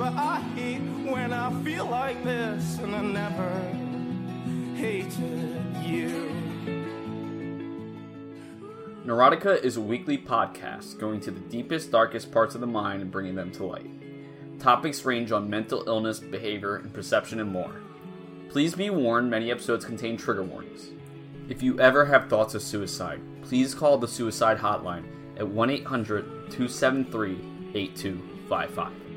but I hate when I feel like this, and I never hated you. Neurotica is a weekly podcast going to the deepest, darkest parts of the mind and bringing them to light. Topics range on mental illness, behavior, and perception, and more. Please be warned many episodes contain trigger warnings. If you ever have thoughts of suicide, please call the suicide hotline at 1 800 273 8255.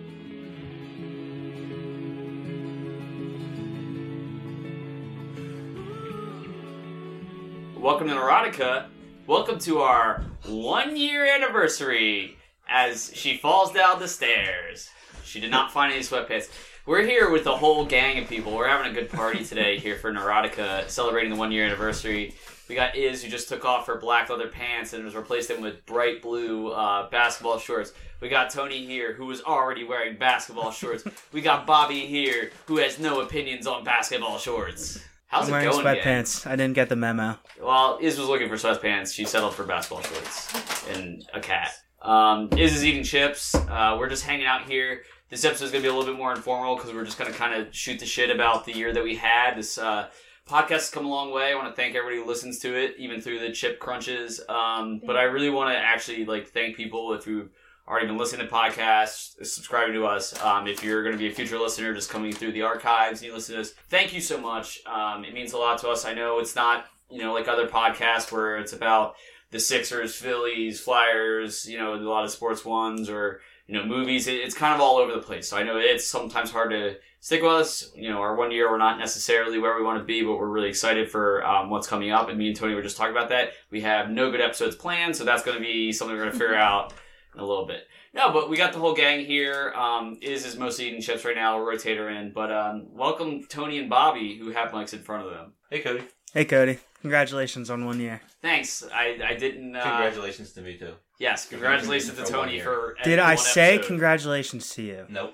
Welcome to Neurotica. Welcome to our one year anniversary as she falls down the stairs. She did not find any sweatpants. We're here with a whole gang of people. We're having a good party today here for Neurotica, celebrating the one year anniversary. We got Iz, who just took off her black leather pants and has replaced them with bright blue uh, basketball shorts. We got Tony here, who was already wearing basketball shorts. We got Bobby here, who has no opinions on basketball shorts. How's I'm it wearing going, gang? sweatpants. I didn't get the memo. Well, Iz was looking for sweatpants. She settled for basketball shorts and a cat. Um, Iz is eating chips. Uh, we're just hanging out here. This episode is going to be a little bit more informal because we're just going to kind of shoot the shit about the year that we had. This uh, podcast has come a long way. I want to thank everybody who listens to it, even through the chip crunches. Um, but I really want to actually like thank people if you've already been listening to podcasts, subscribing to us. Um, if you're going to be a future listener, just coming through the archives, and you listen to us. Thank you so much. Um, it means a lot to us. I know it's not you know like other podcasts where it's about the Sixers, Phillies, Flyers, you know, a lot of sports ones or you know movies. It, it's kind of all over the place. So I know it's sometimes hard to stick with us. You know, our one year we're not necessarily where we want to be, but we're really excited for um, what's coming up. And me and Tony were just talking about that. We have no good episodes planned, so that's going to be something we're going to figure out a little bit. No, but we got the whole gang here. Um, Iz is mostly eating chips right now. We'll rotate her in. But um, welcome Tony and Bobby, who have mics in front of them. Hey, Cody. Hey, Cody. Congratulations on one year. Thanks. I, I didn't. Uh, Congratulations to me, too. Yes, congratulations to Tony for. Did I one say episode. congratulations to you? Nope.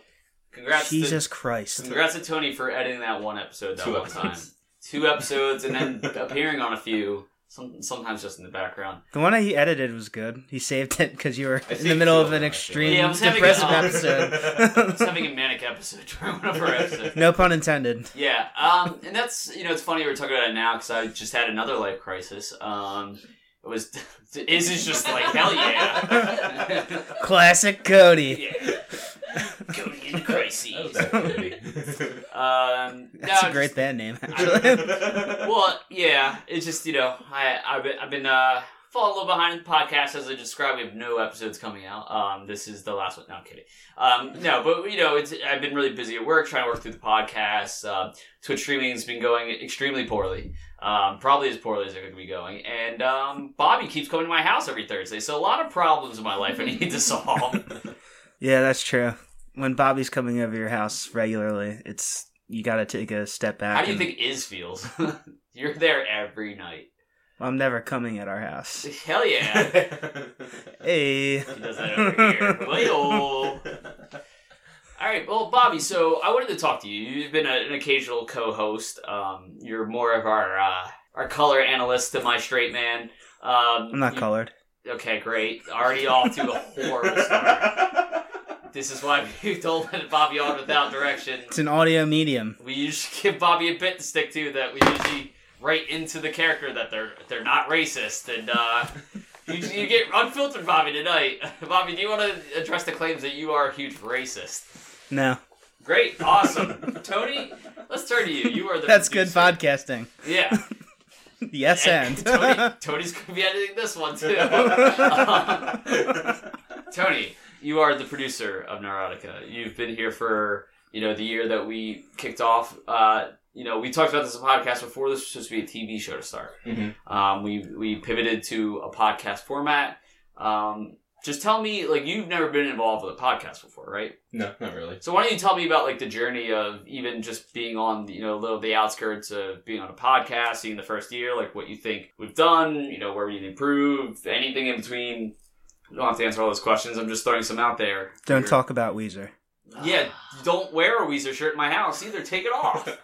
Congrats Jesus To, Christ. congrats to Tony for editing that one episode that Two one episodes. time. Two episodes and then appearing on a few. Some, sometimes just in the background. The one that he edited was good. He saved it because you were I in the middle of an extreme Yeah, I depressive a- I episode. was having a manic episode during one of our episodes. no pun intended. Yeah, um, and that's you know it's funny we're talking about it now because I just had another life crisis. Um, it was is is just like hell yeah, Classic Cody. yeah. Cody in That was crises. that, Cody. Um, That's no, a great just- band name, actually. Well, yeah, it's just you know I I've been, I've been uh falling a little behind in the podcast as I described. We have no episodes coming out. Um, this is the last one. No, I'm kidding. Um, no, but you know it's I've been really busy at work trying to work through the podcast. Uh, Twitch streaming has been going extremely poorly. Um, probably as poorly as it could be going. And um, Bobby keeps coming to my house every Thursday, so a lot of problems in my life I need to solve. yeah, that's true. When Bobby's coming over your house regularly, it's you got to take a step back. How do you and- think Iz feels? You're there every night. I'm never coming at our house. Hell yeah. Hey. He does that over here. Well, All right, well, Bobby. So I wanted to talk to you. You've been a, an occasional co-host. Um, you're more of our uh, our color analyst to my straight man. Um, I'm not you- colored. Okay, great. Already off to a horrible start. This is why we don't let Bobby on without direction. It's an audio medium. We usually give Bobby a bit to stick to that we usually write into the character that they're they're not racist and uh, you, you get unfiltered Bobby tonight. Bobby, do you want to address the claims that you are a huge racist? No, Great, awesome, Tony. Let's turn to you. You are the that's good podcasting. Yeah, Yes, and. Tony, Tony's gonna be editing this one too. Tony, you are the producer of Neurotica. You've been here for you know the year that we kicked off. Uh, you know, we talked about this in a podcast before. This was supposed to be a TV show to start. Mhm. Um, we we pivoted to a podcast format. Um, just tell me, like, you've never been involved with a podcast before, right? no, not really. So why don't you tell me about like the journey of even just being on you know the, the outskirts of being on a podcast, seeing the first year, like what you think we've done, you know where we need to improve, anything in between. You don't have to answer all those questions. I'm just throwing some out there. Don't You're- talk about Weezer. Yeah, don't wear a Weezer shirt in my house either. Take it off.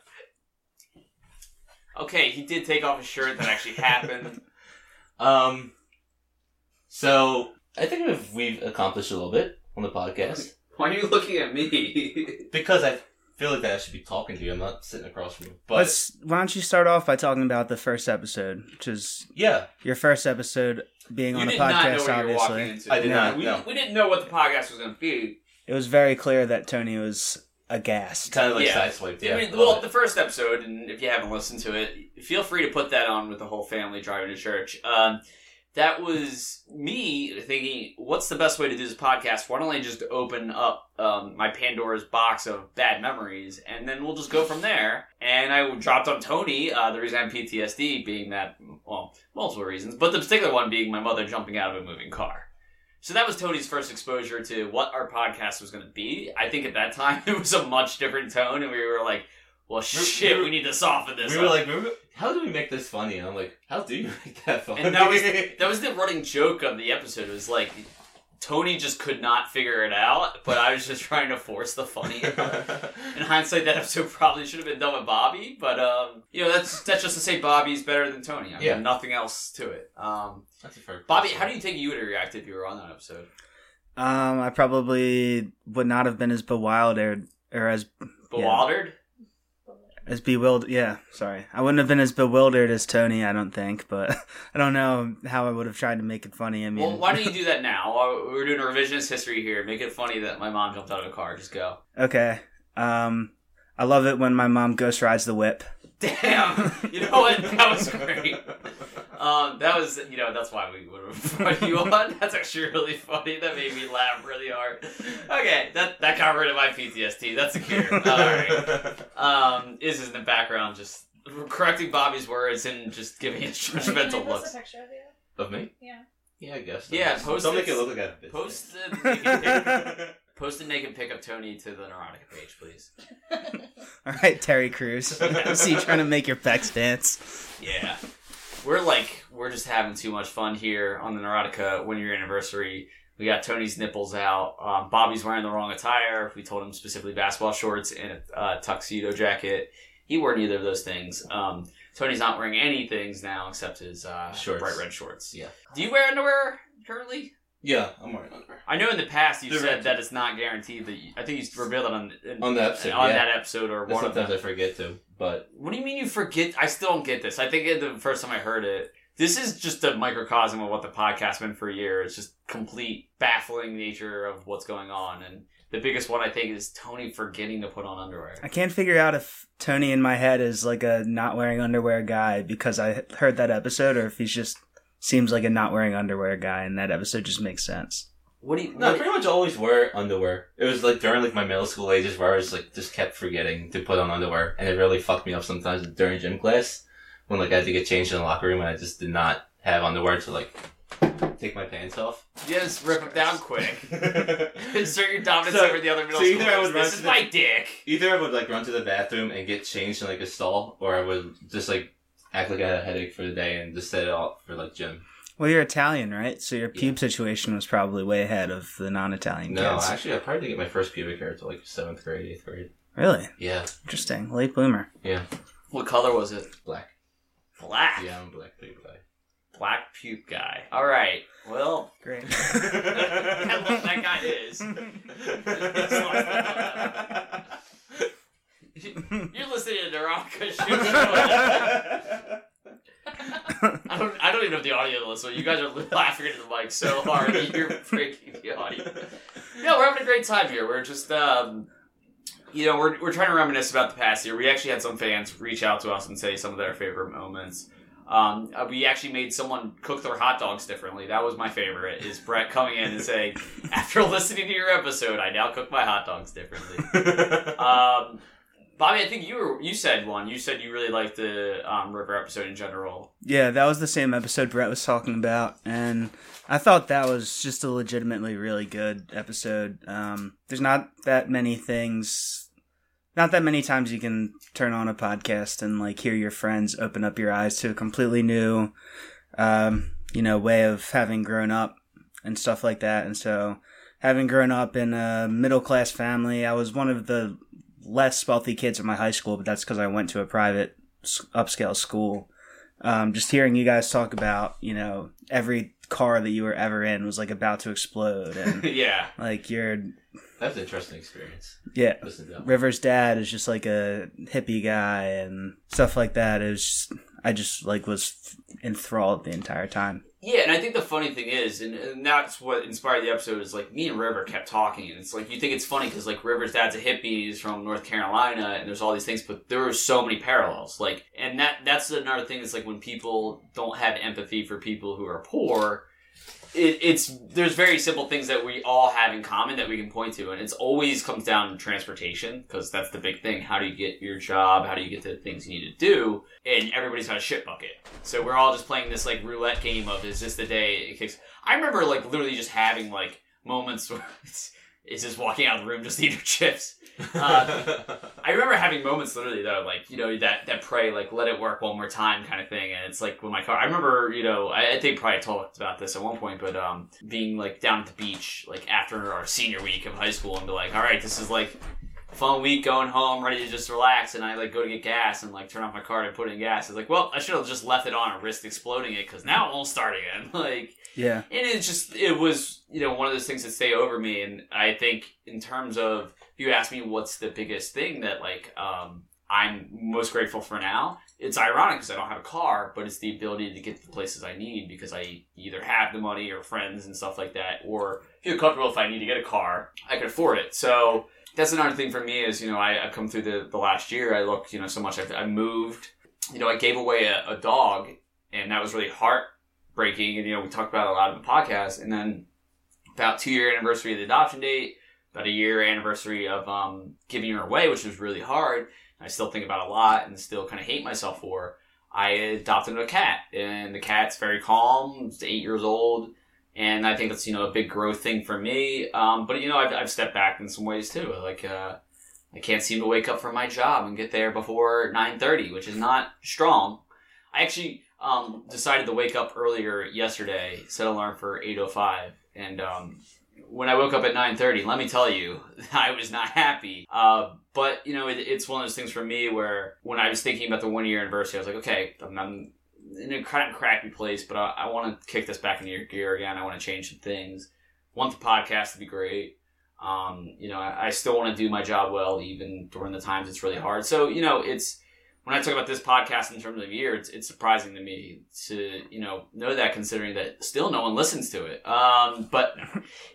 okay, he did take off his shirt. That actually happened. Um, so I think we've, we've accomplished a little bit on the podcast. Why are you looking at me? Because I feel like that I should be talking to you. I'm not sitting across from you. But Let's. Why don't you start off by talking about the first episode, which is yeah, your first episode being you on a did know podcast. what you were walking Obviously, into. I did No. not. We, No, we didn't know what the podcast was going to be. it was very clear that Tony was aghast. kind of like Yeah. sideswiped. Yeah. I mean, well, little the first episode, and if you haven't listened to it, feel free to put that on with the whole family driving to church. Um, that was me thinking, what's the best way to do this podcast? Why don't I just open up um, my Pandora's box of bad memories, and then we'll just go from there. And I dropped on Tony. Uh, the reason I'm PTSD being that, well, multiple reasons, but the particular one being my mother jumping out of a moving car. So that was Tony's first exposure to what our podcast was going to be. I think at that time it was a much different tone, and we were like, "Well, shit, we- we need to soften this." we were up. like, we how do we make this funny? And I'm like, how do you make that funny? and that was that was the running joke of the episode. It was like Tony just could not figure it out, but I was just trying to force the funny. In hindsight, that episode probably should have been done with Bobby, but um, you know that's that's just to say Bobby's better than Tony. I mean, Yeah. nothing else to it. Um, That's a fair Bobby, question. how do you think you would have reacted if you were on that episode? Um, I probably would not have been as bewildered or as Bewildered? As bewildered. Yeah, sorry, I wouldn't have been as bewildered as Tony. I don't think, but I don't know how I would have tried to make it funny. I mean, Well, why don't you do that now? We're doing a revisionist history here. Make it funny that my mom jumped out of a car. Just go. okay. Um, I love it when my mom ghost rides the whip. Damn! You know what? That was great. Um, that was, you know, that's why we would have brought you on. That's actually really funny. That made me laugh really hard. Okay, that that got rid of my PTSD. That's a cure. All right. Um, is in the background just correcting Bobby's words and just giving us Can I judgmental post looks. a picture of you? Of me? Yeah. Yeah, I guess. Yeah, post Don't it- make it look like I have a bitch Post face. the naked pic, post the naked pic of Tony to the Neurotica page, please. All right, Terry Crews. I see you trying to make your pecs dance. Yeah. We're like, we're just having too much fun here on the Neurotica one year anniversary. We got Tony's nipples out. Um, Bobby's wearing the wrong attire. We told him specifically basketball shorts and a uh, tuxedo jacket. He wore neither of those things. Um, Tony's not wearing any things now except his uh, bright red shorts. Yeah. Do you wear underwear currently? Yeah, I'm wearing underwear. I know in the past you They're said that it's not guaranteed that you, I think you revealed it on in- On the episode, on yeah. that episode or And one of them. sometimes I forget to, but What do you mean you forget? I still don't get this. I think the first time I heard it, this is just a microcosm of what the podcast's been for a year. It's just complete baffling nature of what's going on. And the biggest one I think is Tony forgetting to put on underwear. I can't figure out if Tony in my head is like a not wearing underwear guy because I heard that episode, or if he's just seems like a not wearing underwear guy, and that episode just makes sense. What do you? no, I pretty much always wear underwear. It was like during like my middle school ages where I was like just kept forgetting to put on underwear, and it really fucked me up sometimes during gym class when like I had to get changed in the locker room and I just did not have underwear to like take my pants off. you just rip them down quick. Insert your dominance So- over the other middle so either I schoolers. would This is the- my dick. Either I would like run to the bathroom and get changed in like a stall, or I would just like act like I had a headache for the day and just set it off for like gym. Well, you're Italian, right? So your pube situation was probably way ahead of the non-Italian No, kids. actually, I probably didn't get my first pubic hair until like seventh grade, eighth grade. Really Yeah, interesting. Late bloomer. yeah, What color was it? black. Black. Yeah, I'm a black pubic guy. Black puke guy. All right. Well, Great. that what that guy is. You're listening to Neurotica Shoot. I don't. I don't even know if the audio list, so you guys are laughing into the mic so hard that you're breaking the audio. Yeah, we're having a great time here. We're just, um, you know, we're we're trying to reminisce about the past year. We actually had some fans reach out to us and say some of their favorite moments. Um, uh, we actually made someone cook their hot dogs differently. That was my favorite. Is Brett coming in and saying, "After listening to your episode, I now cook my hot dogs differently." Um, Bobby, I think you were you said one. You said you really liked the um, River episode in general. Yeah, that was the same episode Brett was talking about, and I thought that was just a legitimately really good episode. Um, there's not that many things, not that many times you can turn on a podcast and like hear your friends open up your eyes to a completely new, um, you know, way of having grown up and stuff like that. And so, having grown up in a middle class family, I was one of the less wealthy kids in my high school, but that's because I went to a private upscale school um, just hearing you guys talk about you know every car that you were ever in was like about to explode and yeah, like your That's an interesting experience. yeah. River's dad is just like a hippie guy and stuff like that. It was just, I just like was enthralled the entire time. Yeah, and I think the funny thing is, and, and that's what inspired the episode, is like me and River kept talking, and it's like you think it's funny because like River's dad's a hippie, he's from North Carolina, and there's all these things, but there are so many parallels. Like, and that that's another thing is like when people don't have empathy for people who are poor, it, it's there's very simple things that we all have in common that we can point to, and it's always comes down to transportation because that's the big thing. How do you get your job? How do you get the things you need to do? And everybody's got a shit bucket, so we're all just playing this like roulette game of is this the day it kicks? I remember like literally just having like moments where it's just walking out of the room just eating chips. Uh, I remember having moments literally though, like you know that that pray like let it work one more time kind of thing, and it's like when my car. I remember you know I, I think probably talked about this at one point, but um being like down at the beach like after our senior week of high school and be like, all right, this is like fun week going home, ready to just relax, and I like go to get gas and like turn off my car to put in gas. It's like, well, I should have just left it on and risked exploding it because now it won't start again. like Yeah. and it's just it was you know one of those things that stay over me. And i think in terms of if you ask me what's the biggest thing that like um i'm most grateful for now it's ironic because i don't have a car but it's the ability to get to the places i need because i either have the money or friends and stuff like that or feel comfortable if i need to get a car i can afford it. So that's another thing for me is you know I, i've come through the, the last year i look you know so much i've, I moved. You know i gave away a, a dog and that was really heartbreaking and you know we talked about a lot in the podcast and then about two year anniversary of the adoption date about a year anniversary of um, giving her away which was really hard i still think about a lot and still kind of hate myself for i adopted a cat and the cat's very calm it's eight years old and i think that's you know a big growth thing for me um, but you know I've, I've stepped back in some ways too like uh, i can't seem to wake up from my job and get there before 9.30 which is not strong. I actually um, decided to wake up earlier yesterday set alarm for 8.05 and um, when I woke up at 9:30, let me tell you, I was not happy. Uh, but you know, it, it's one of those things for me where when I was thinking about the one year anniversary, I was like, okay, I'm, I'm in a kind of crappy place, but I, I want to kick this back into gear again. I want to change some things. Want the podcast to be great. Um, you know, I, I still want to do my job well, even during the times it's really hard. So you know, it's when I talk about this podcast in terms of year, it's, it's surprising to me to you know know that considering that still no one listens to it. Um, but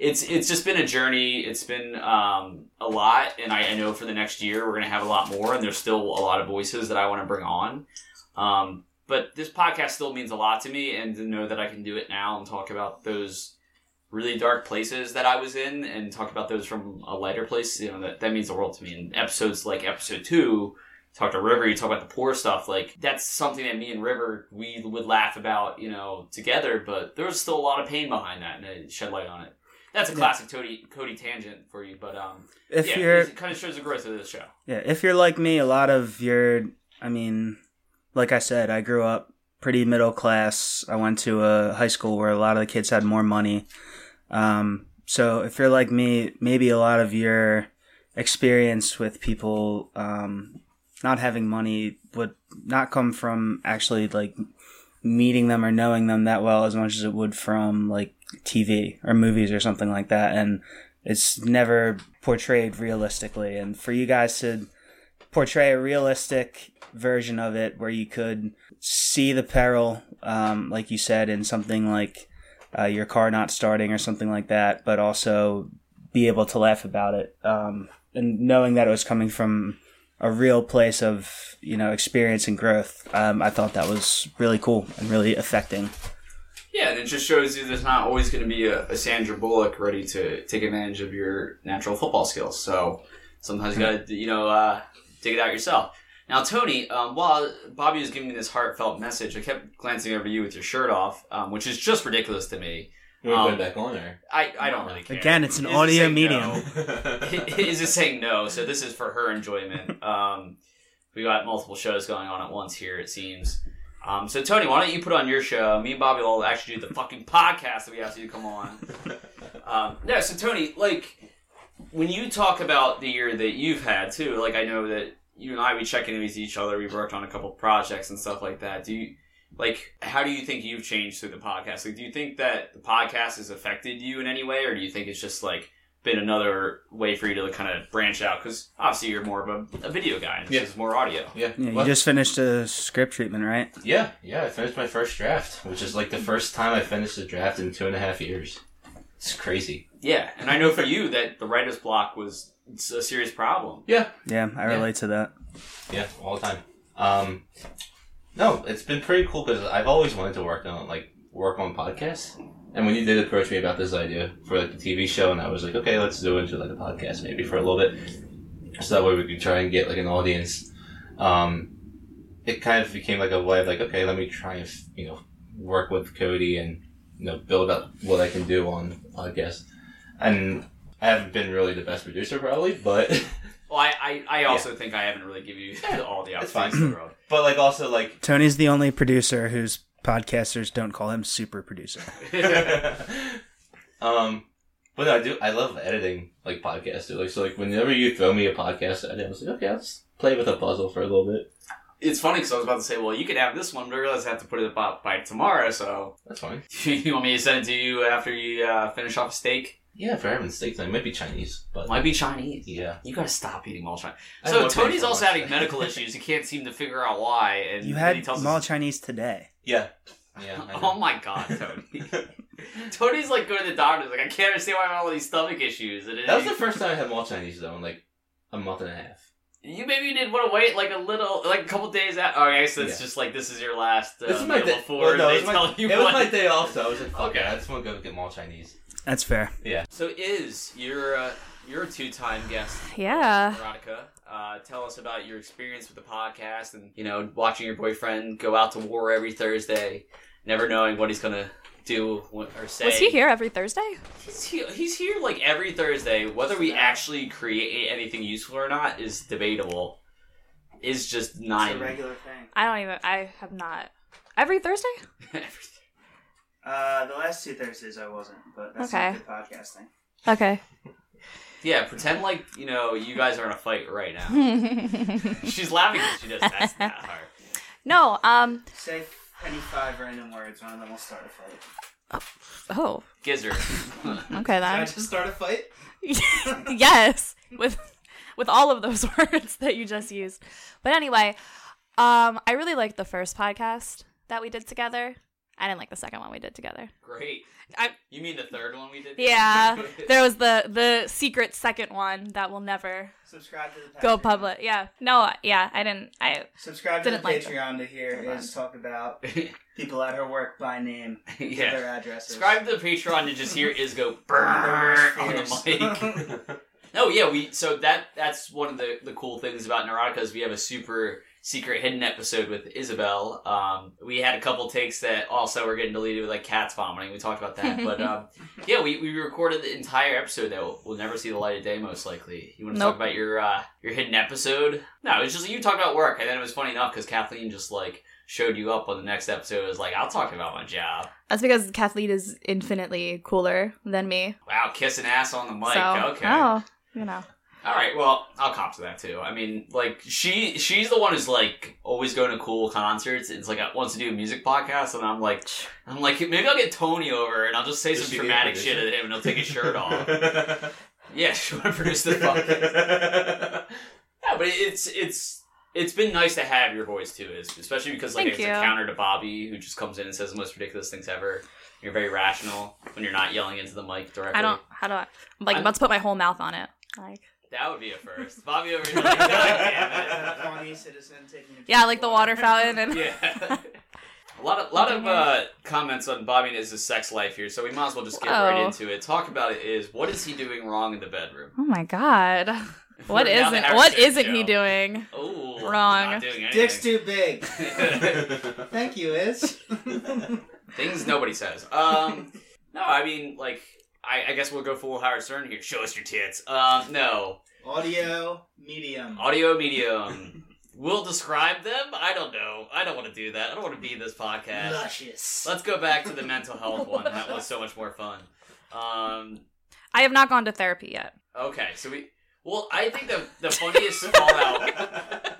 it's it's just been a journey. It's been um, a lot, and I, I know for the next year we're gonna have a lot more, and there's still a lot of voices that I want to bring on. Um, but this podcast still means a lot to me, and to know that I can do it now and talk about those really dark places that I was in, and talk about those from a lighter place, you know, that that means the world to me. And episodes like episode two talk to River, you talk about the poor stuff, like that's something that me and River we would laugh about, you know, together, but there was still a lot of pain behind that and it shed light on it. That's a Yeah. classic Cody Cody tangent for you, but um If yeah, you're it kind of shows the growth of this show. Yeah, if you're like me, a lot of your, I mean, like I said, I grew up pretty middle class. I went to a high school where a lot of the kids had more money. Um, so if you're like me, maybe a lot of your experience with people um, not having money would not come from actually like meeting them or knowing them that well as much as it would from like TV or movies or something like that. And it's never portrayed realistically. And for you guys to portray a realistic version of it where you could see the peril, um, like you said, in something like uh, your car not starting or something like that, but also be able to laugh about it. Um, and knowing that it was coming from a real place of, you know, experience and growth, um, I thought that was really cool and really affecting. Yeah, and it just shows you there's not always going to be a, a Sandra Bullock ready to take advantage of your natural football skills. So sometimes you got to, you know, uh, dig it out yourself. Now, Tony, um, while Bobby was giving me this heartfelt message, I kept glancing over you with your shirt off, um, which is just ridiculous to me. You want to Um, put it back on or? I, I don't really care. Again, it's an Is audio medium. no? is it saying no? So this is for her enjoyment. Um, we got multiple shows going on at once here. It seems. Um, so Tony, why don't you put on your show? Me and Bobby will actually do the fucking podcast that we asked you to come on. Um, yeah. So Tony, like when you talk about the year that you've had too, like I know that you and I we check in with each other. We've worked on a couple projects and stuff like that. Do you? Like, how do you think you've changed through the podcast? Like, do you think that the podcast has affected you in any way, or do you think it's just like been another way for you to kind of branch out because obviously you're more of a, a video guy and this Yeah. is more audio. Yeah. Yeah, you just finished a script treatment, right? yeah, yeah. I finished my first draft, which is like the first time I finished a draft in two and a half years. It's crazy. Yeah, and I know for you that the writer's block was a serious problem. Yeah, Yeah, I relate to that. yeah, all the time. Um, no, it's been pretty cool because I've always wanted to work on like work on podcasts. And when you did approach me about this idea for like the TV show, and I was like, okay, let's do it into like a podcast maybe for a little bit, so that way we could try and get like an audience. Um, it kind of became like a way of like, okay, let me try and you know work with Cody and you know build up what I can do on the podcast. And I haven't been really the best producer probably, but Well, I, I, I also think I haven't really given you all the It's opportunities in the world. but like also like Tony's the only producer whose podcasters don't call him super producer. um, but no, I do. I love editing like podcasts. Too. Like so, like whenever you throw me a podcast edit, I was like, okay, let's play with a puzzle for a little bit. It's funny because I was about to say, well, you could have this one, but I realized I have to put it up by tomorrow. So That's fine. you want me to send it to you after you uh, finish off a steak? Yeah, for having steak, it might be Chinese, but Might be Chinese. yeah. You gotta stop eating all Chinese. I So love Tony's Chinese also so much. having medical issues. He can't seem to figure out why. And You then had tells mall us, Chinese today. Yeah, yeah. I Oh my god, Tony. Tony's like going to the doctor. Like I can't understand why I have all these stomach issues. And that was the first time I had mall Chinese though in like a month and a half. You maybe you did want to wait like a little, like a couple days out. Oh, okay, so it's Yeah. just like this is your last uh, This is my meal day. before well, no, they it was my, tell you it was what. my day off, so I was like, fuck Okay. it, I just want to go get mall Chinese. That's fair. Yeah. So is you're uh, you're a two time guest, Yeah. Veronica. Uh, tell us about your experience with the podcast and you know watching your boyfriend go out to war every Thursday, never knowing what he's gonna do wh- or say. Was he here every Thursday? He's here, he's here like every Thursday. Whether we actually create anything useful or not is debatable. Is just not a regular thing. I don't even. I have not. Every Thursday? everything. Uh, the last two Thursdays I wasn't, but that's not Okay. good podcasting. Okay. Yeah, pretend like you know you guys are in a fight right now. She's laughing. She does. That's not hard. No. Um. Say any five random words, one of them will start a fight. Oh. Gizzard. Okay then. just start a fight? yes. With with all of those words that you just used. But anyway, um, I really liked the first podcast that we did together. I didn't like the second one we did together. Great. I You mean the third one we did? yeah. There was the the secret second one that will never Subscribe to the go public. Yeah. No. Yeah. I didn't. I Subscribe to the Didn't like them. Patreon to hear Hold is talk about people at her work by name, yeah. their addresses. Subscribe to the Patreon to just hear Iz go Their worst brrrr on the mic. No, yeah, we so that that's one of the the cool things about Neurotica is we have a super secret hidden episode with Isabel. Um, we had a couple takes that also were getting deleted with like cats vomiting. We talked about that, but um, yeah, we, we recorded the entire episode that will, will never see the light of day most likely. You want to Nope. talk about your uh, your hidden episode? No, it was just you talked about work, and then it was funny enough because Kathleen just like showed you up on the next episode. It was like I'll talk about my job. that's because Kathleen is infinitely cooler than me. Wow, kissing ass on the mic. so okay. oh, you know. All right, well, I'll cop to that too. I mean, like she she's the one who's like always going to cool concerts. It's like wants to do a music podcast, and I'm like, I'm like maybe I'll get Tony over and I'll just say Does some she dramatic shit at him, and he'll take his shirt off. Yeah, she want to produce the podcast. Yeah, but it's it's it's been nice to have your voice too, is especially because like Thank it's a counter to Bobby, who just comes in and says the most ridiculous things ever. You're very rational when you're not yelling into the mic directly. I don't. How do I? I'm like I'm- about to put my whole mouth on it. Like That would be a first. Bobby over here. Like, God damn it. Funny citizen taking a yeah, like the water fountain and Yeah. A lot of lot of uh, comments on Bobby and his sex life here, so we might as well just get right into it. Talk about it. Is what is he doing wrong in the bedroom? Oh my god. What We're now the isn't Harry what Stern isn't he doing? Oh, Wrong. Doing. Dick's too big. Thank you, Iz. Things nobody says. Um, no, I mean like I, I guess we'll go full Howard Stern here. Show us your tits. Um, no Audio medium. audio medium. We'll describe them. I don't know. I don't want to do that. I don't want to be this podcast. Luscious. Let's go back to the mental health one. That was so much more fun. Um, I have not gone to therapy yet. okay, so we. Well, I think the the funniest fallout.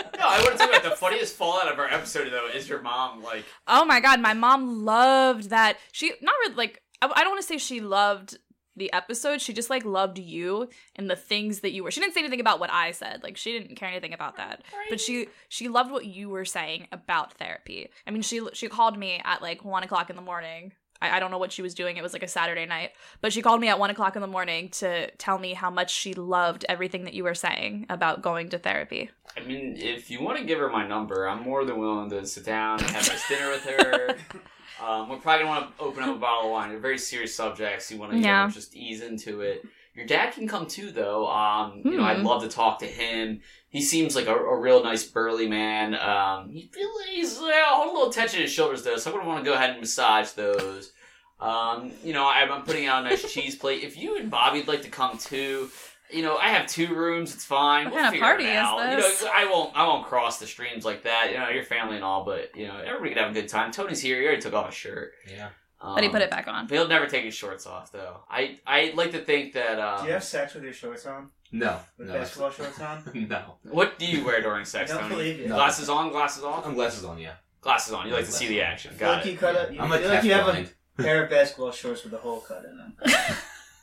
No, I want to talk about the funniest fallout of our episode though is your mom like Oh my god, my mom loved that. She not really like I, I don't want to say she loved the episode. She just like loved you and the things that you were. She didn't say anything about what I said. Like she didn't care anything about that. But she she loved what you were saying about therapy. I mean, she she called me at like one o'clock in the morning. I, I don't know what she was doing. It was like a Saturday night, but she called me at one o'clock in the morning to tell me how much she loved everything that you were saying about going to therapy. I mean, if you want to give her my number, I'm more than willing to sit down and have my dinner with her. Um, we're probably gonna want to open up a bottle of wine. They're very serious subjects. You want to you know, just ease into it. Your dad can come too, though. Um, you know, I'd Hmm. love to talk to him. He seems like a, a real nice burly man. Um, he he's uh, hold a little tension in his shoulders though, so I'm gonna want to go ahead and massage those. Um, you know, I'm, I'm putting out a nice cheese plate. If you and Bobby'd like to come too, you know, I have two rooms. It's fine. What We'll kind of party it is out. this? You know, I won't. I won't cross the streams like that. You know, your family and all, but you know, everybody can have a good time. Tony's here. He already took off his shirt. Yeah. Um, But he put it back on. He'll never take his shorts off, though. I I like to think that. Um, Do you have sex with your shorts on? No. With no. basketball shorts on? No. What do you wear during sex, I don't Tony? believe you. Glasses on, glasses off. I'm glasses on, yeah. Glasses on. You like to see the action. Got like it. you cut a, you I'm feel like like you have blind. a pair of basketball shorts with a hole cut in them.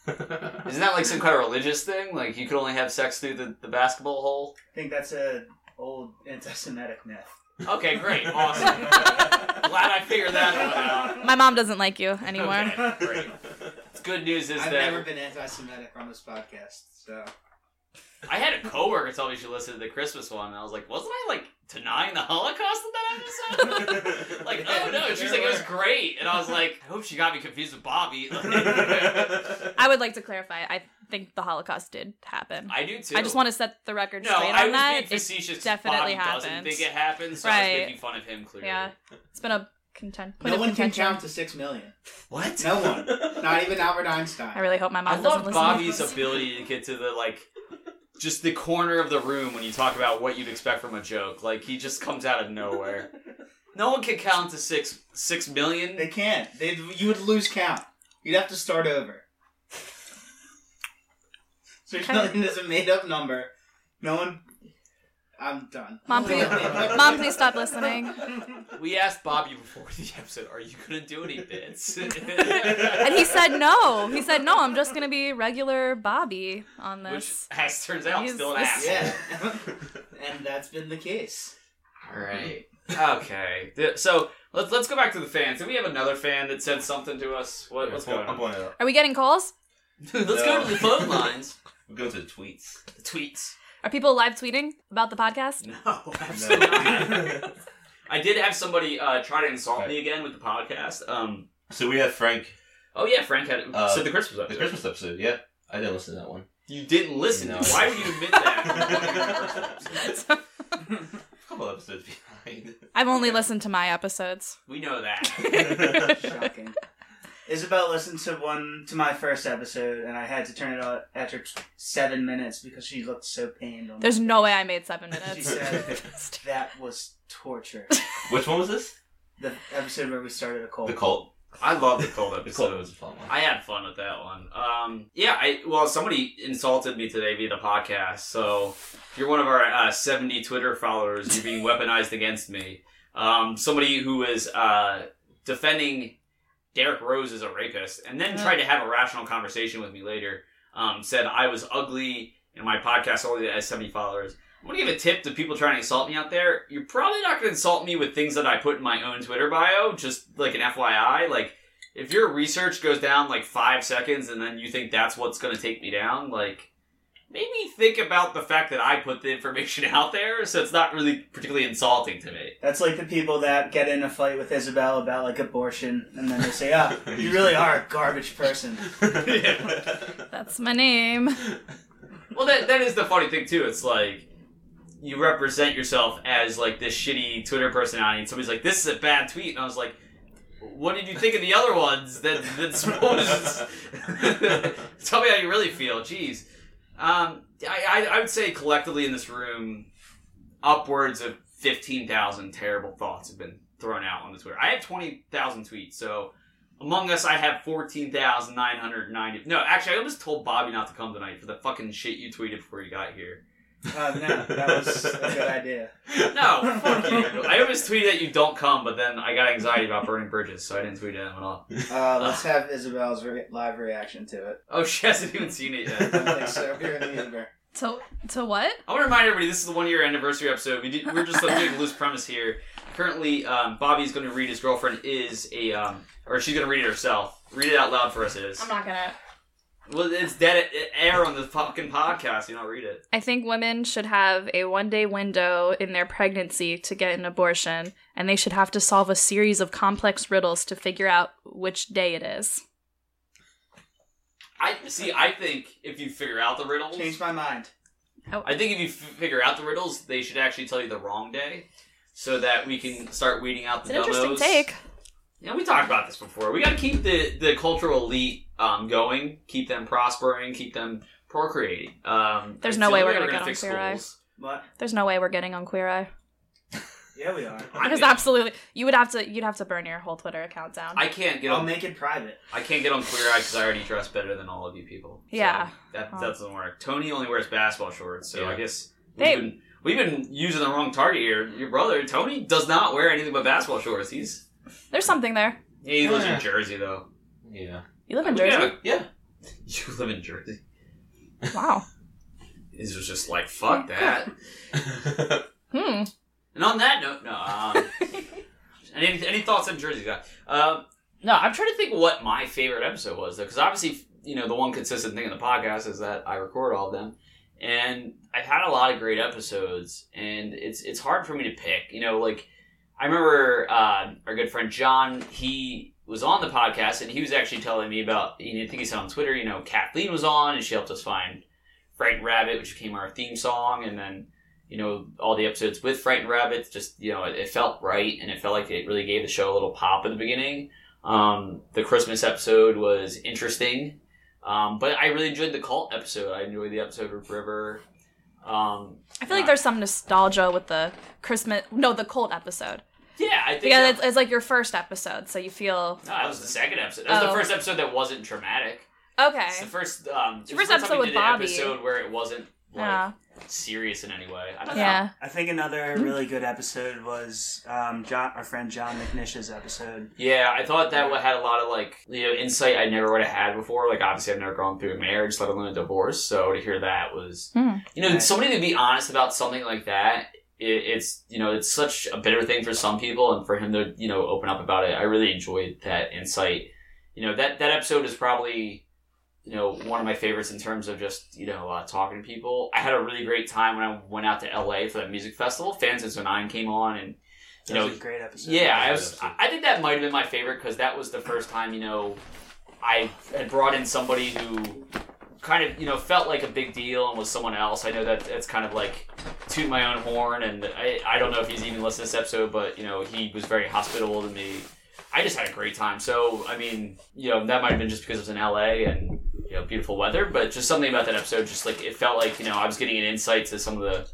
Isn't that like some kind of religious thing? Like you could only have sex through the, the basketball hole? I think that's a old anti-Semitic myth. Okay, great, awesome. Glad I figured that one out. My mom doesn't like you anymore. Okay, great. Good news is I've that never been anti-Semitic on this podcast, so I had a coworker tell me she listened to the Christmas one, and I was like, wasn't I like denying the Holocaust in that episode? like, oh no. She's like, it was great, and I was like, I hope she got me confused with Bobby. I would like to clarify. I think the Holocaust did happen. I do too. I just want to set the record No, straight I on was that. being It definitely Bobby doesn't think it happened, so I was Right. making fun of him. Clearly, yeah, it's been a content point no of one can contention. count to six million. What? No one, not even Albert Einstein. I really hope my mom I doesn't love listen. Bobby's to this. ability to get to the like, just the corner of the room when you talk about what you'd expect from a joke. Like he just comes out of nowhere. No one can count to six six million. They can't. They you would lose count. You'd have to start over. Six million is a made-up number. No one. I'm done. Mom, please, mom, please stop listening. We asked Bobby before the episode, "Are you gonna do any bits?" And he said no. He said no. I'm just gonna be regular Bobby on which, this. as turns out, He's- still an this- asshole. Yeah, and that's been the case. All right. Okay. So let's let's go back to the fans. Did we have another fan that said something to us? What, what's going I'm on? pulling it up. Are we getting calls? Let's go to the phone lines. We're going to the tweets. The tweets. Are people live tweeting about the podcast? No, absolutely not. I did have somebody uh, try to insult me again with the podcast. Um, So we have Frank, oh yeah, Frank had Uh, said the Christmas episode. the episode. Christmas episode. Yeah, I didn't listen to that one. You didn't listen. No. Why would you admit that? A couple episodes behind. I've only listened to my episodes. we know that. Shocking. Isabel listened to one to my first episode, and I had to turn it off after seven minutes because she looked so pained. On There's no face. way I made seven minutes. She minutes. said that was torture. Which one was this? The episode where we started a cold. The cult. I love the cold The cult episode. It was a fun one. I had fun with that one. Um, yeah, I well, somebody insulted me today via the podcast. So if you're one of our uh, 70 Twitter followers, you're being weaponized against me. Um, somebody who is uh, defending Derrick Rose is a rapist, and then tried to have a rational conversation with me later. Um, said I was ugly, and my podcast only has 70 followers. I'm gonna give a tip to people trying to insult me out there. You're probably not gonna insult me with things that I put in my own Twitter bio, just like an FYI. Like, if your research goes down like five seconds and then you think that's what's gonna take me down, like, maybe think about the fact that I put the information out there, so it's not really particularly insulting to me. That's like the people that get in a fight with Isabel about like abortion, and then they say, "Ah, you really are a garbage person." That's my name. Well, that that is the funny thing too. It's like you represent yourself as like this shitty Twitter personality, and somebody's like, "This is a bad tweet," and I was like, "What did you think of the other ones?" That that's Tell me how you really feel. Jeez, um, I, I I would say collectively in this room, upwards of fifteen thousand terrible thoughts have been thrown out on the Twitter. I have twenty thousand tweets, so. Among Us, I have 14,990. No, actually, I almost told Bobby not to come tonight for the fucking shit you tweeted before you got here. Uh, no, that was a good idea. No, fuck you. I always tweeted that you don't come, but then I got anxiety about burning bridges, so I didn't tweet it at all. Uh, let's have Isabel's re- live reaction to it. Oh, she hasn't even seen it I yet. don't think so. Here in the universe. To to what? I want to remind everybody this is the one year anniversary episode. We did, we're just doing a big loose premise here. Currently, um, Bobby's going to read his girlfriend is a, um, or she's going to read it herself. Read it out loud for us, it is. I'm not gonna. Well, it's dead air on the fucking podcast. You don't read it. I think women should have a one day window in their pregnancy to get an abortion, and they should have to solve a series of complex riddles to figure out which day it is. I see. I think if you figure out the riddles, change my mind. Oh. I think if you f- figure out the riddles, they should actually tell you the wrong day, so that we can start weeding out the It's the an interesting take. Yeah, we talked about this before. We got to keep the the cultural elite um, going, keep them prospering, keep them procreating. Um, There's no way we're gonna gonna get on fix Queer Eye. schools. What? There's no way we're getting on Queer Eye. Yeah, we are. I Because mean, absolutely, you would have to you'd have to burn your whole Twitter account down. I can't get I'll on. make it private. I can't get on Queer Eye because I already dress better than all of you people. So Yeah. that Oh. that doesn't work. Tony only wears basketball shorts, so Yeah. I guess we've They- been we've been using the wrong target here. Your brother Tony does not wear anything but basketball shorts. He's There's something there. Yeah, he lives Yeah. in Jersey though. Yeah. You live in Jersey. Yeah, Yeah. you live in Jersey. Wow. He was just like fuck that. Hmm. And on that note, no. Um, any any thoughts on Jersey guy? Um, no, I'm trying to think what my favorite episode was though, because obviously, you know, the one consistent thing in the podcast is that I record all of them, and I've had a lot of great episodes, and it's it's hard for me to pick. You know, like I remember uh, our good friend John, he was on the podcast, and he was actually telling me about. You know, I think he said on Twitter, you know, Kathleen was on, and she helped us find Frightened Rabbit, which became our theme song, and then you know, all the episodes with Frightened Rabbit. just, you know, it, it felt right and it felt like it really gave the show a little pop at the beginning. Um, the Christmas episode was interesting. Um, but I really enjoyed the cult episode. I enjoyed the episode with River. Um, I feel like there's some nostalgia with the Christmas, no, the Colt episode. Yeah, I think Because that, it's, it's like your first episode, so you feel no, that was the second episode. That was Oh. the first episode that wasn't traumatic. okay. It's the first, um, It's the it first the time episode we with did Bobby. Episode where it wasn't like Yeah, serious in any way. I don't know. yeah. I think another really good episode was um, John, our friend John McNish's episode. Yeah, I thought that had a lot of like you know insight I never would have had before. Like obviously I've never gone through a marriage, let alone a divorce. So to hear that was Hmm. you know Right. somebody to be honest about something like that. It, it's you know it's such a bitter thing for some people, and for him to you know open up about it, I really enjoyed that insight. You know that that episode is probably you know one of my favorites in terms of just you know uh, talking to people. I had a really great time when I went out to LA for that music festival. Fans of Nine came on and you That know a great episode. yeah, I was. episode. I think that might have been my favorite because that was the first time you know I had brought in somebody who kind of you know felt like a big deal and was someone else. I know that that's kind of like toot my own horn, and I I don't know if he's even listened to this episode, but you know he was very hospitable to me. I just had a great time. So I mean, you know, that might have been just because it was in LA and you know beautiful weather, but just something about that episode, just like it felt like you know I was getting an insight to some of the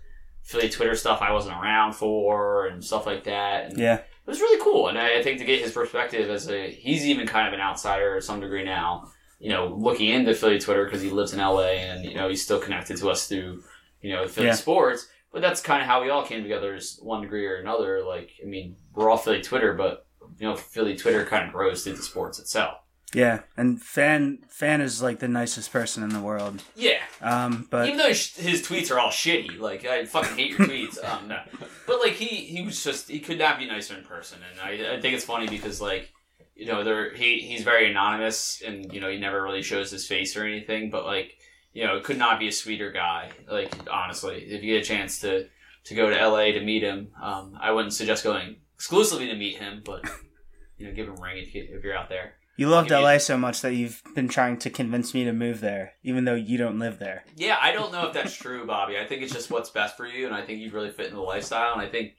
Philly Twitter stuff I wasn't around for and stuff like that. And Yeah. it was really cool, and I, I think to get his perspective as a he's even kind of an outsider to some degree now. You know, looking into Philly Twitter because he lives in LA and you know he's still connected to us through you know Philly Yeah. sports. But that's kind of how we all came together, is one degree or another. Like, I mean, we're all Philly Twitter, but you know, Philly Twitter kind of grows through the sports itself. Yeah, and fan fan is like the nicest person in the world. Yeah, Um, but even though his, his tweets are all shitty, like I fucking hate your tweets. Um, no. But like he he was just he could not be nicer in person, and I, I think it's funny because like you know there he he's very anonymous, and you know he never really shows his face or anything, but like you know it could not be a sweeter guy. Like honestly, if you get a chance to to go to L.A. to meet him, um, I wouldn't suggest going exclusively to meet him, but you know give him a ring if, you, if you're out there. you loved Give you- LA so much that you've been trying to convince me to move there, even though you don't live there. Yeah, I don't know if that's true, Bobby. I think it's just what's best for you, and I think you really fit in the lifestyle. And I think,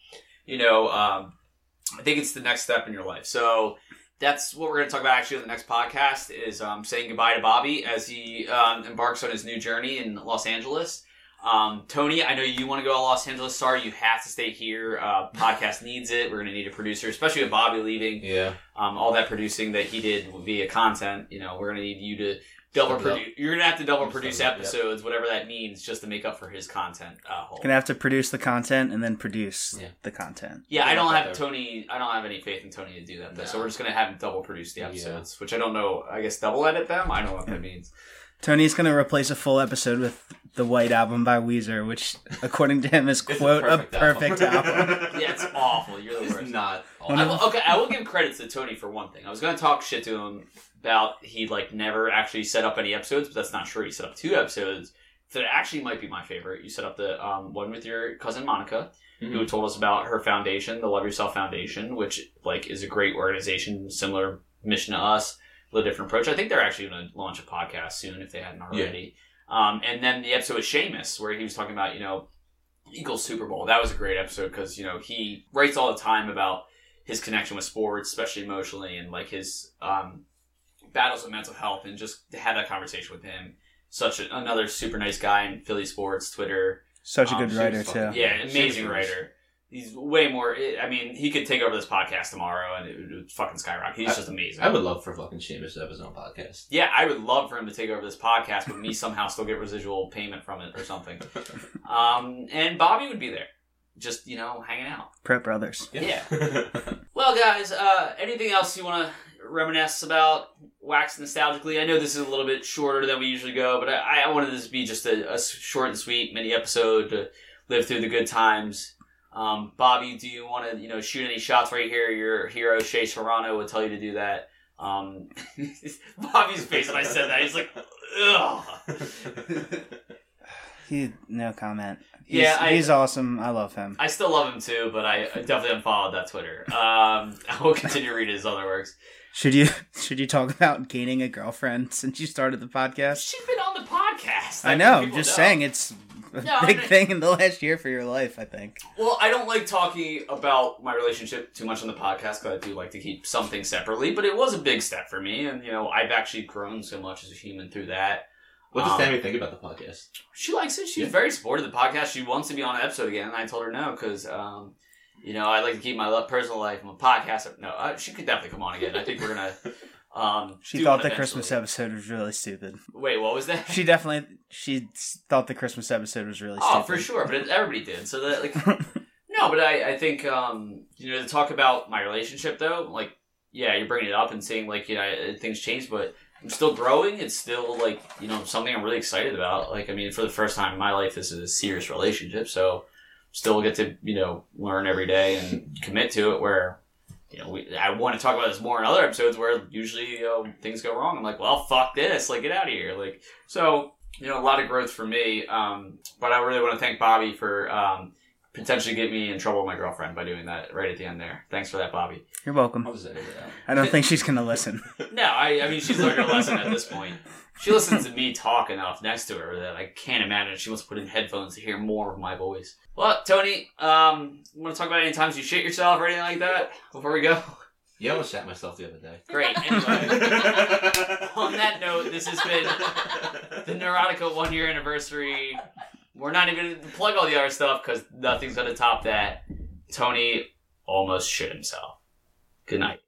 you know, um, I think it's the next step in your life. So that's what we're going to talk about actually on the next podcast is um, saying goodbye to Bobby as he um, embarks on his new journey in Los Angeles. Um, Tony, I know you want to go to Los Angeles. Sorry, you have to stay here. Uh, podcast needs it. We're going to need a producer, especially with Bobby leaving Yeah. um, all that producing that he did via content. You know, we're gonna need you to double Step it up. produce. You're gonna have to double produce it up, yep. episodes, whatever that means, just to make up for his content uh, hole. Gonna have to produce the content and then produce Yeah. the content. Yeah, I don't have better. Tony. I don't have any faith in Tony to do that. Though, So we're just gonna have him double produce the Yeah. episodes, which I don't know. I guess double edit them. I don't know what that means. Tony's gonna replace a full episode with the White Album by Weezer, which, according to him, is quote a perfect album. Yeah, it's awful. You're the It's worst. not. One I will, okay, I will give credit to Tony for one thing. I was gonna talk shit to him about he like never actually set up any episodes, but that's not true. He set up two episodes that actually might be my favorite. You set up the um, one with your cousin Monica, Mm-hmm. who told us about her foundation, the Love Yourself Foundation, which like is a great organization, similar mission to us, a little different approach. I think they're actually going to launch a podcast soon if they hadn't already. Um, and then the episode with Seamus, where he was talking about you know Eagles Super Bowl. That was a great episode because you know he writes all the time about his connection with sports, especially emotionally, and like his um, battles with mental health, and just to have that conversation with him. Such a, another super nice guy in Philly sports Twitter. Such a Um, good she writer was too. Yeah, Yeah, amazing writer. He's way more. I mean, he could take over this podcast tomorrow, and it would, it would fucking skyrocket. He's I- just amazing. I would love for fucking Seamus to have his own podcast. yeah, I would love for him to take over this podcast, but me somehow still get residual payment from it or something. Um, and Bobby would be there, just you know, hanging out. Prep Brothers. Yeah. Well, guys, uh, anything else you want to reminisce about wax nostalgically? I know this is a little bit shorter than we usually go, but I, I wanted this to be just a, a short and sweet mini episode to live through the good times. Um, Bobby, do you want to you know shoot any shots right here? Your hero Shea Serrano would tell you to do that. Um, Bobby's face when I said that, he's like, ugh. He no comment. He's, Yeah, I- he's awesome. I love him. I still love him too, but I I definitely unfollowed that Twitter. Um, I will continue to read his other works. Should you should you talk about gaining a girlfriend since you started the podcast? She's been on the podcast. I think know. I'm just know. saying it's a No, I big mean- thing in the last year for your life. I think. Well, I don't like talking about my relationship too much on the podcast because I do like to keep something separately. But it was a big step for me, and you know, I've actually grown so much as a human through that. What does Um, Tammy think about the podcast? She likes it. She's Yeah. very supportive of the podcast. She wants to be on an episode again, and I told her no because, um, you know, I like to keep my lo- personal life from a podcast. No, uh, she could definitely come on again. I think we're gonna. Um, She thought one the Christmas episode was really stupid. Wait, what was that? She definitely she thought the Christmas episode was really Oh, stupid. for sure, but it, everybody did. So that like no, but I I think um you know to talk about my relationship though, like yeah, you're bringing it up and saying like you know things change, but I'm still growing. It's still like you know something I'm really excited about. Like I mean, for the first time in my life, this is a serious relationship, so still get to you know learn every day and commit to it. Where you know we, I want to talk about this more in other episodes where usually you know things go wrong. I'm like, well, fuck this, like get out of here, like so you know, a lot of growth for me. Um, but I really want to thank Bobby for um, potentially get me in trouble with my girlfriend by doing that right at the end there. Thanks for that, Bobby. You're welcome. I'll just edit it out. I don't think she's gonna listen. No, I, I mean, she's learned her lesson at this point. She listens to me talk enough next to her that I can't imagine she wants to put in headphones to hear more of my voice. Well, Tony, um, want to talk about any times you shit yourself or anything like that before we go? Yeah, I almost shot myself the other day. Great. Anyway, on that note, this has been the Neurotica one year anniversary. We're not even to plug all the other stuff because nothing's to top that. Tony almost shit himself. Good night.